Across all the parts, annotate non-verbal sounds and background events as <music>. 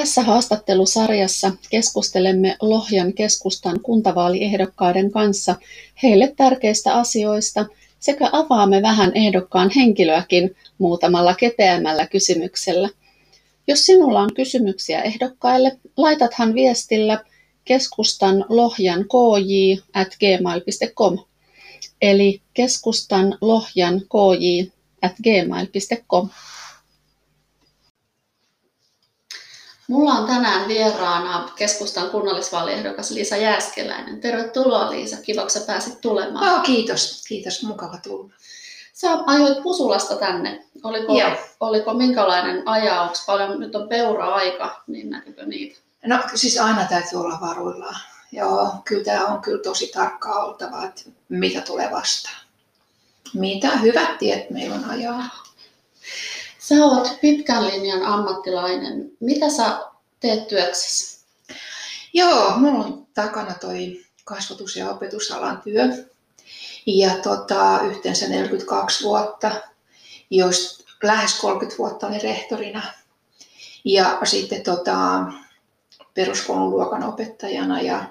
Tässä haastattelusarjassa keskustelemme Lohjan keskustan kuntavaaliehdokkaiden kanssa heille tärkeistä asioista sekä avaamme vähän ehdokkaan henkilöäkin muutamalla kepeämmällä kysymyksellä. Jos sinulla on kysymyksiä ehdokkaille, laitathan viestillä keskustan lohjan kj at gmail.com eli keskustan lohjan kj at gmail.com. Mulla on tänään vieraana keskustan kunnallisvaaliehdokas Liisa Jääskeläinen. Tervetuloa Liisa, kiva kun sä pääsit tulemaan. Oh, kiitos, kiitos, mukava tulla. Sä ajoit Pusulasta tänne. Oliko, Joo. oliko minkälainen ajaus? Paljon nyt on peura-aika, niin näkyykö niitä? No siis aina täytyy olla varuillaan. Joo, kyllä tämä on kyllä tosi tarkkaa oltava, että mitä tulee vastaan. Mitä hyvät tiet meillä on ajaa. Sä oot pitkän linjan ammattilainen. Mitä sä teet työksessä? Joo, mulla on takana toi kasvatus- ja opetusalan työ. Ja tota, yhteensä 42 vuotta, joista lähes 30 vuotta olin rehtorina. Ja sitten tota, peruskoulun luokan opettajana ja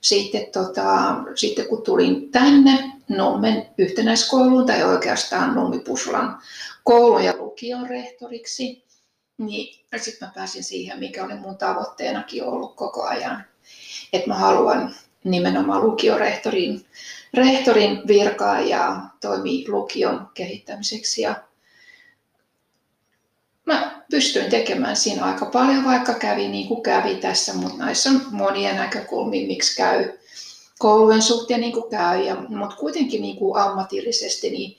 sitten, tota, sitten kun tulin tänne Nummen yhtenäiskouluun tai oikeastaan Nummi-Pusulan koulun ja lukion rehtoriksi, niin sitten mä pääsin siihen, mikä oli mun tavoitteenakin ollut koko ajan. Että mä haluan nimenomaan lukiorehtorin rehtorin virkaa ja toimii lukion kehittämiseksi. Ja mä pystyin tekemään siinä aika paljon, vaikka kävi niin kuin kävi tässä, mutta näissä on monia näkökulmia, miksi käy koulujen suhteen niin kuin käy, ja, mutta kuitenkin niin kuin ammatillisesti niin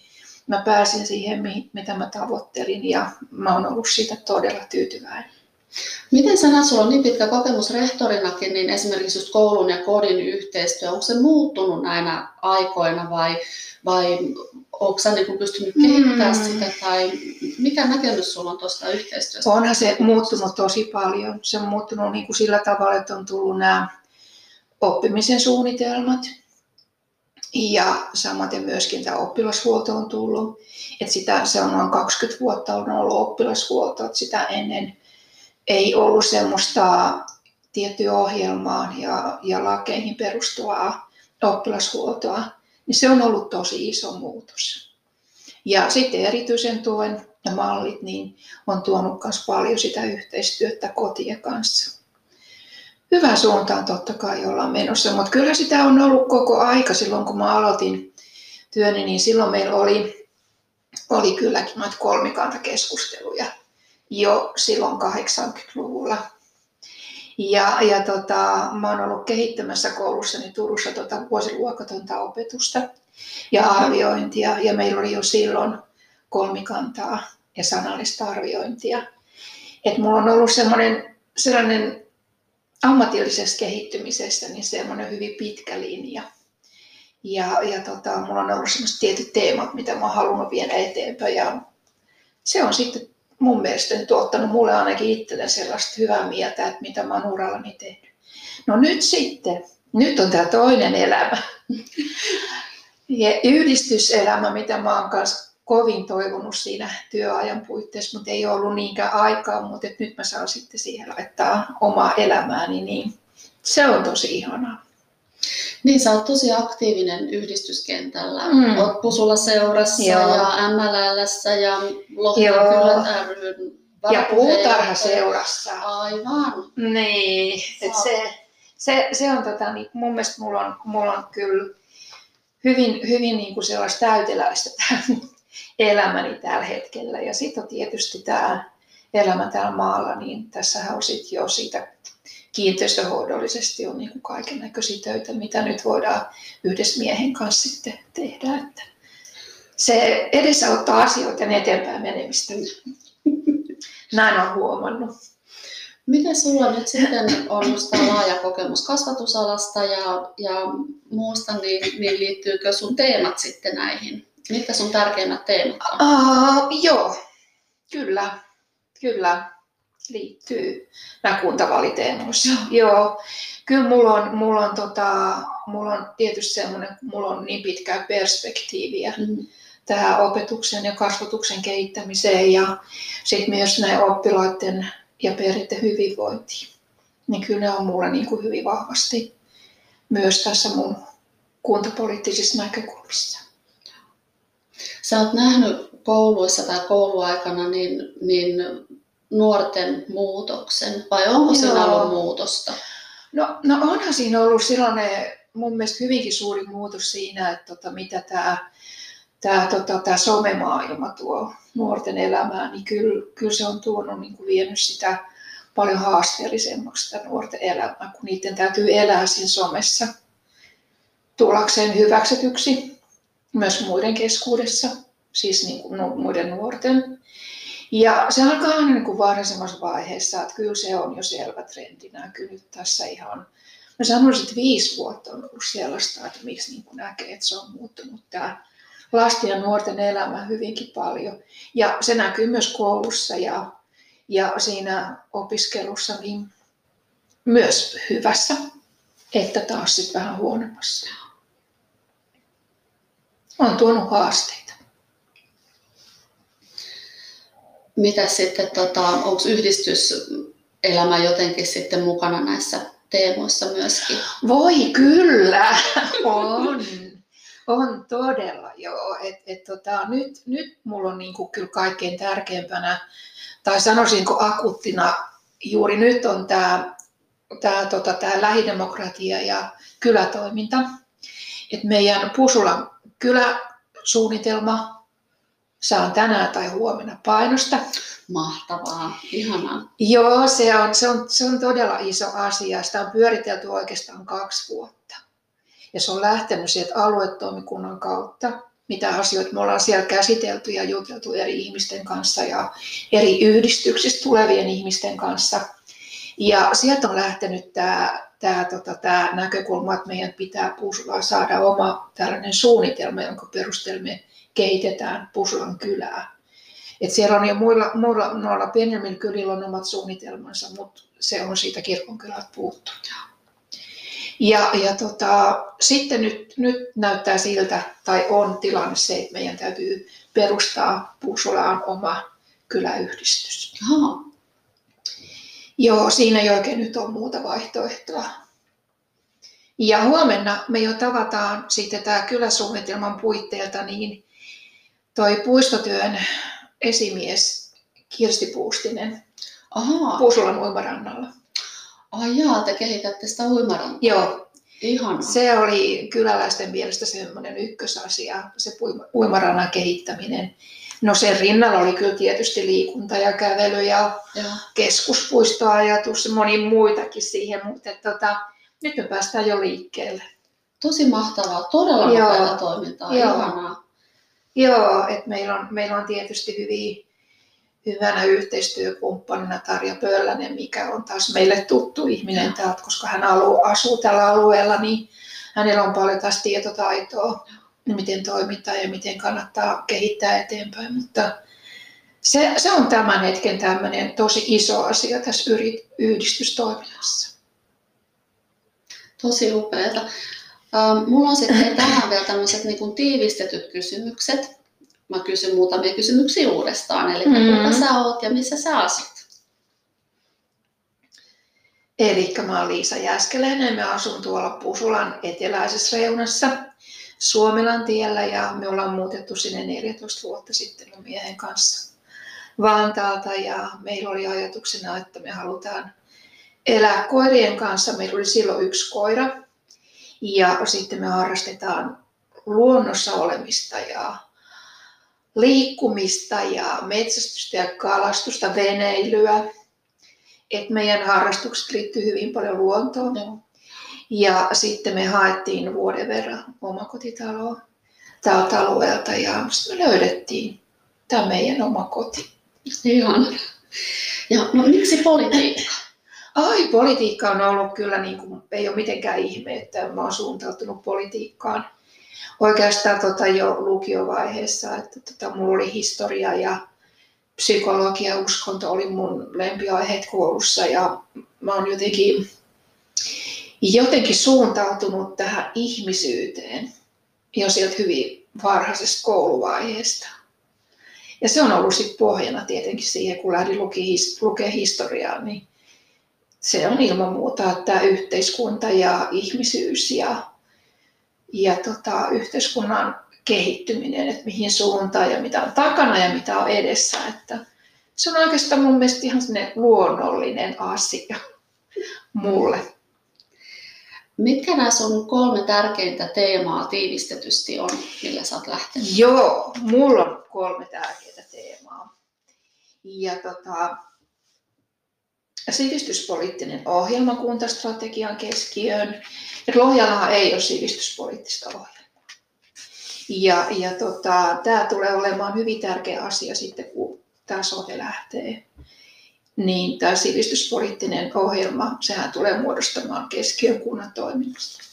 mä pääsin siihen, mitä mä tavoittelin ja mä oon ollut siitä todella tyytyväinen. Miten näet, sulla on niin pitkä kokemus rehtorinakin, niin esimerkiksi just koulun ja kodin yhteistyö, onko se muuttunut näinä aikoina vai, vai onko sä niin pystynyt kehittämään mm. sitä tai mikä näkemys sulla on tuosta yhteistyöstä? Onhan se muuttunut tosi paljon. Se on muuttunut niin kuin sillä tavalla, että on tullut nämä oppimisen suunnitelmat, ja samaten myöskin tämä oppilashuolto on tullut. Että sitä, se on noin 20 vuotta on ollut oppilashuolto, että sitä ennen ei ollut semmoista tiettyä ohjelmaa ja, ja lakeihin perustuvaa oppilashuoltoa, niin se on ollut tosi iso muutos. Ja sitten erityisen tuen ja mallit niin on tuonut myös paljon sitä yhteistyötä kotien kanssa hyvään suuntaan totta kai ollaan menossa, mutta kyllä sitä on ollut koko aika silloin, kun mä aloitin työni, niin silloin meillä oli, oli kylläkin noita kolmikantakeskusteluja jo silloin 80-luvulla. Ja, ja tota, mä oon ollut kehittämässä koulussani Turussa tota vuosiluokatonta opetusta ja arviointia, ja meillä oli jo silloin kolmikantaa ja sanallista arviointia. Et mulla on ollut sellainen, sellainen ammatillisesta kehittymisestä niin semmoinen hyvin pitkä linja. Ja, ja tota, mulla on ollut semmoiset tietyt teemat, mitä mä oon halunnut viedä eteenpäin. Ja se on sitten mun mielestä tuottanut mulle ainakin itselle sellaista hyvää mieltä, että mitä mä oon urallani tehnyt. No nyt sitten, nyt on tämä toinen elämä. <laughs> Ja yhdistyselämä, mitä mä oon kanssa kovin toivonut siinä työajan puitteissa, mutta ei ollut niinkään aikaa, mutta että nyt mä saan sitten siihen laittaa omaa elämääni, niin se on tosi ihanaa. Niin, sä oot tosi aktiivinen yhdistyskentällä. Mm. Oot Pusula seurassa Joo. ja MLLssä ja Lohjan ryn ja puutarhaseurassa. Aivan. Niin, et se, se, se on tota, niin mun mielestä mulla on, mulla on kyllä hyvin, hyvin niin kuin sellaista täyteläistä tämä elämäni tällä hetkellä. Ja sitten on tietysti tämä elämä täällä maalla, niin tässähän on sitten jo siitä kiinteistöhoidollisesti on niin kaiken näköisiä töitä, mitä nyt voidaan yhdessä miehen kanssa sitten tehdä. Että se edesauttaa asioiden eteenpäin menemistä. Näin on huomannut. Miten sulla nyt sitten on just laaja kokemus kasvatusalasta ja, ja muusta, niin, niin liittyykö sun teemat sitten näihin Mitkä sun tärkeimmät teemat on? Uh, joo, kyllä, kyllä liittyy nämä kuntavaaliteemoissa. Joo. joo. Kyllä mulla on, mulla on, tota, mulla on tietysti semmoinen, mulla on niin pitkää perspektiiviä mm. tähän opetuksen ja kasvatuksen kehittämiseen ja sitten myös näin oppilaiden ja perinte hyvinvointi, niin kyllä ne on mulla niin kuin hyvin vahvasti myös tässä mun kuntapoliittisissa näkökulmissa. Sä oot nähnyt kouluissa tai kouluaikana niin, niin nuorten muutoksen, vai onko Joo. siinä ollut muutosta? No, no onhan siinä ollut sellainen mun mielestä hyvinkin suuri muutos siinä, että tota, mitä tämä tää, tota, tää somemaailma tuo nuorten elämään, niin kyllä, kyllä se on tuonut niin kuin vienyt sitä paljon haasteellisemmaksi sitä nuorten elämää, kun niiden täytyy elää siinä somessa tullakseen hyväksytyksi myös muiden keskuudessa, siis niin kuin muiden nuorten. Ja se alkaa aina niin kuin varhaisemmassa vaiheessa, että kyllä se on jo selvä trendi näkynyt tässä ihan. Mä sanoisin, että viisi vuotta on ollut sellaista, että miksi niin kuin näkee, että se on muuttunut tämä lasten ja nuorten elämä hyvinkin paljon. Ja se näkyy myös koulussa ja, ja siinä opiskelussa niin myös hyvässä, että taas sitten vähän huonommassa. On tuonut haasteita. Mitä sitten, tota, onko yhdistyselämä jotenkin sitten mukana näissä teemoissa myöskin? Voi kyllä, on. On todella, joo. Et, et tota, nyt, nyt mulla on niinku kyllä kaikkein tärkeimpänä, tai sanoisinko akuuttina, juuri nyt on tämä tää, tota, tää lähidemokratia ja kylätoiminta. Et meidän Pusulan kyläsuunnitelma saan tänään tai huomenna painosta. Mahtavaa, ihanaa. Joo, se on, se, on, se on todella iso asia. Sitä on pyöritelty oikeastaan kaksi vuotta. Ja se on lähtenyt sieltä aluetoimikunnan kautta, mitä asioita me ollaan siellä käsitelty ja juteltu eri ihmisten kanssa ja eri yhdistyksistä tulevien ihmisten kanssa. Ja sieltä on lähtenyt tämä, tämä, tota, tämä näkökulma, että meidän pitää Pusulaan saada oma tällainen suunnitelma, jonka perusteella me kehitetään Pusulan kylää. Et siellä on jo muilla, muilla noilla pienemmillä kylillä on omat suunnitelmansa, mutta se on siitä kirkonkylät puuttu. Ja, ja tota, sitten nyt, nyt näyttää siltä, tai on tilanne se, että meidän täytyy perustaa Puusulaan oma kyläyhdistys. Aha. Joo, siinä ei oikein nyt ole muuta vaihtoehtoa. Ja huomenna me jo tavataan sitten tämä kyläsuunnitelman puitteilta niin toi puistotyön esimies Kirsti Puustinen Aha. Puusulan uimarannalla. Ai jaa, te kehitätte sitä uimarantaa. Joo. Ihana. Se oli kyläläisten mielestä semmoinen ykkösasia, se uimarannan kehittäminen. No sen rinnalla oli kyllä tietysti liikunta ja kävely ja, ja. keskuspuistoajatus, moni muitakin siihen, mutta tota, nyt me päästään jo liikkeelle. Tosi mahtavaa, todella nopeaa toimintaa, Joo. ihanaa. Joo, että meillä on, meillä on tietysti hyvin hyvänä yhteistyökumppanina Tarja Pöllänen, mikä on taas meille tuttu ihminen täältä, koska hän asuu tällä alueella, niin hänellä on paljon taas tietotaitoa, miten toimitaan ja miten kannattaa kehittää eteenpäin. Mutta se, se on tämän hetken tämmöinen tosi iso asia tässä yhdistystoiminnassa. Tosi upeata. Mulla on sitten tähän vielä tämmöiset niin tiivistetyt kysymykset mä kysyn muutamia kysymyksiä uudestaan. Eli mm. kuka sä oot ja missä sä asut? Eli mä oon Liisa Jääskeläinen, mä asun tuolla Pusulan eteläisessä reunassa Suomelan tiellä ja me ollaan muutettu sinne 14 vuotta sitten mun miehen kanssa Vantaalta ja meillä oli ajatuksena, että me halutaan elää koirien kanssa. Meillä oli silloin yksi koira ja sitten me harrastetaan luonnossa olemista ja liikkumista ja metsästystä ja kalastusta, veneilyä. Et meidän harrastukset liittyy hyvin paljon luontoon. No. Ja sitten me haettiin vuoden verran omakotitaloa tältä alueelta ja me löydettiin tämä meidän oma koti. Ihan. Ja no, miksi politiikka? Ai, politiikka on ollut kyllä, niin kuin, ei ole mitenkään ihme, että mä oon suuntautunut politiikkaan oikeastaan tota jo lukiovaiheessa, että tota, mulla oli historia ja psykologia ja uskonto oli mun lempiaiheet koulussa ja mä oon jotenkin, jotenkin suuntautunut tähän ihmisyyteen jo sieltä hyvin varhaisesta kouluvaiheesta. Ja se on ollut sitten pohjana tietenkin siihen, kun lähdin lukea historiaa, niin se on ilman muuta tämä yhteiskunta ja ihmisyys ja, ja tota, yhteiskunnan kehittyminen, että mihin suuntaan ja mitä on takana ja mitä on edessä. Että se on oikeastaan mun mielestä ihan luonnollinen asia mulle. Mitkä nämä sun kolme tärkeintä teemaa tiivistetysti on, millä sä oot lähtenyt? Joo, mulla on kolme tärkeää teemaa. Ja tota, sivistyspoliittinen ohjelma kuntastrategian keskiöön. Et Lohjalahan ei ole sivistyspoliittista ohjelmaa. Ja, ja tota, tämä tulee olemaan hyvin tärkeä asia sitten, kun tämä sote lähtee. Niin tämä sivistyspoliittinen ohjelma, sehän tulee muodostamaan keskiön kunnan toiminnasta.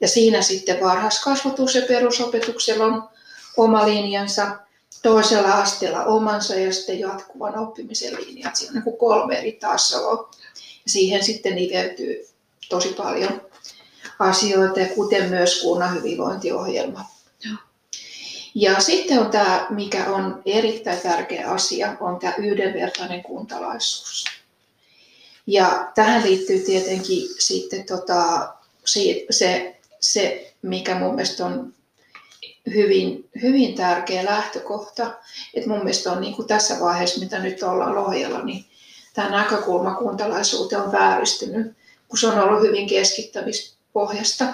Ja siinä sitten varhaiskasvatus ja perusopetuksella on oma linjansa, toisella asteella omansa ja sitten jatkuvan oppimisen linjat. Siinä on niin kuin kolme eri tasoa. Ja siihen sitten niveytyy tosi paljon asioita, kuten myös kunnan hyvinvointiohjelma. Ja sitten on tämä, mikä on erittäin tärkeä asia, on tämä yhdenvertainen kuntalaisuus. Ja tähän liittyy tietenkin sitten tota, se, se, mikä mun mielestä on hyvin, hyvin tärkeä lähtökohta. Et mun mielestä on niin kuin tässä vaiheessa, mitä nyt ollaan Lohjalla, niin tämä näkökulma kuntalaisuuteen on vääristynyt, kun se on ollut hyvin keskittämispohjasta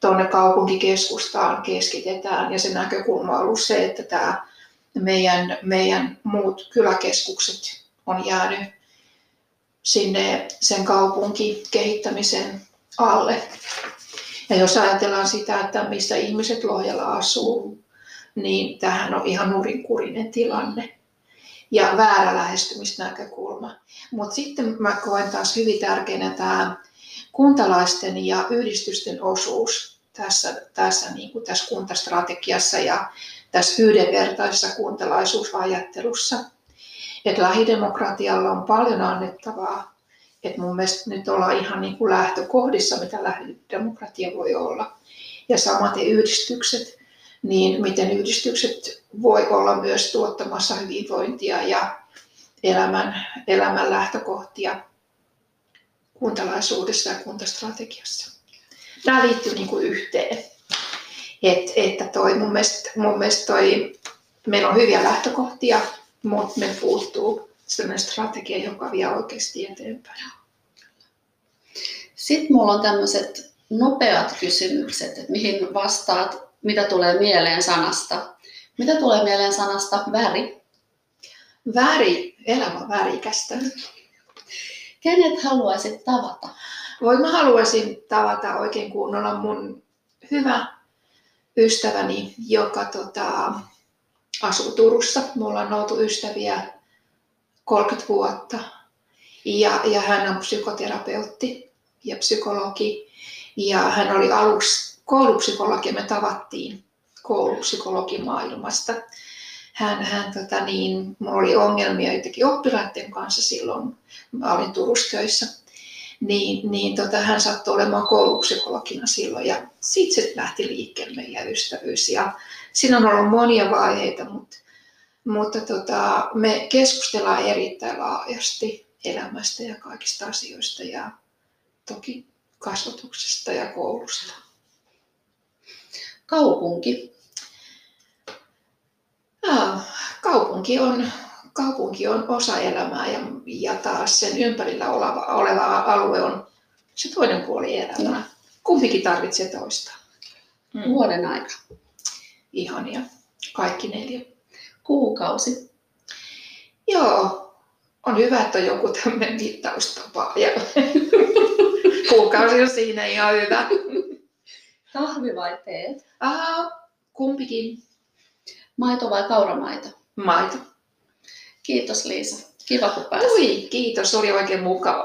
tuonne kaupunkikeskustaan keskitetään. Ja se näkökulma on ollut se, että tämä meidän, meidän muut kyläkeskukset on jäänyt sinne sen kaupunkikehittämisen alle. Ja jos ajatellaan sitä, että missä ihmiset Lohjalla asuu, niin tähän on ihan nurinkurinen tilanne ja väärä lähestymisnäkökulma. Mutta sitten mä koen taas hyvin tärkeänä tämä kuntalaisten ja yhdistysten osuus tässä, tässä, niin kuin tässä kuntastrategiassa ja tässä yhdenvertaisessa kuntalaisuusajattelussa. Että lähidemokratialla on paljon annettavaa. Että mun mielestä nyt ollaan ihan niin kuin lähtökohdissa, mitä lähidemokratia voi olla. Ja samaten yhdistykset, niin miten yhdistykset voi olla myös tuottamassa hyvinvointia ja elämän, elämän lähtökohtia kuntalaisuudessa ja kuntastrategiassa. Tämä liittyy niin kuin yhteen. Et, että toi, mun, mielestä, mun mielestä toi, meillä on hyviä lähtökohtia, mutta me puuttuu sellainen strategia, joka vie oikeasti eteenpäin. Sitten mulla on tämmöiset nopeat kysymykset, että mihin vastaat, mitä tulee mieleen sanasta. Mitä tulee mieleen sanasta väri? Väri, elämä värikästä. Kenet haluaisit tavata? Voi mä haluaisin tavata oikein kunnolla mun hyvä ystäväni, joka tota, asuu Turussa. Mulla on oltu ystäviä 30 vuotta. Ja, ja hän on psykoterapeutti ja psykologi. Ja hän oli aluksi koulupsykologi me tavattiin koulupsykologimaailmasta hän, hän tota niin, oli ongelmia jotenkin oppilaiden kanssa silloin, mä olin Turussa töissä, niin, niin tota, hän sattui olemaan koulupsykologina silloin ja siitä se lähti liikkeelle meidän ystävyys. Ja siinä on ollut monia vaiheita, mutta, mutta tota, me keskustellaan erittäin laajasti elämästä ja kaikista asioista ja toki kasvatuksesta ja koulusta. Kaupunki. Ja, kaupunki, on, kaupunki on osa elämää ja, ja taas sen ympärillä oleva, oleva alue on se toinen puoli elämää. Kumpikin tarvitsee toista. Mm. Vuoden aika. Ihania. Kaikki neljä. Kuukausi. Joo. On hyvä, että on joku tämmöinen mittaustapa. Ja <laughs> kuukausi on siinä ihan hyvä. Kahvi vai teet? Aha, kumpikin. Maito vai kauramaito? Maito. Kiitos Liisa. Kiva kun pääsit. Ui, kiitos. Oli oikein mukava.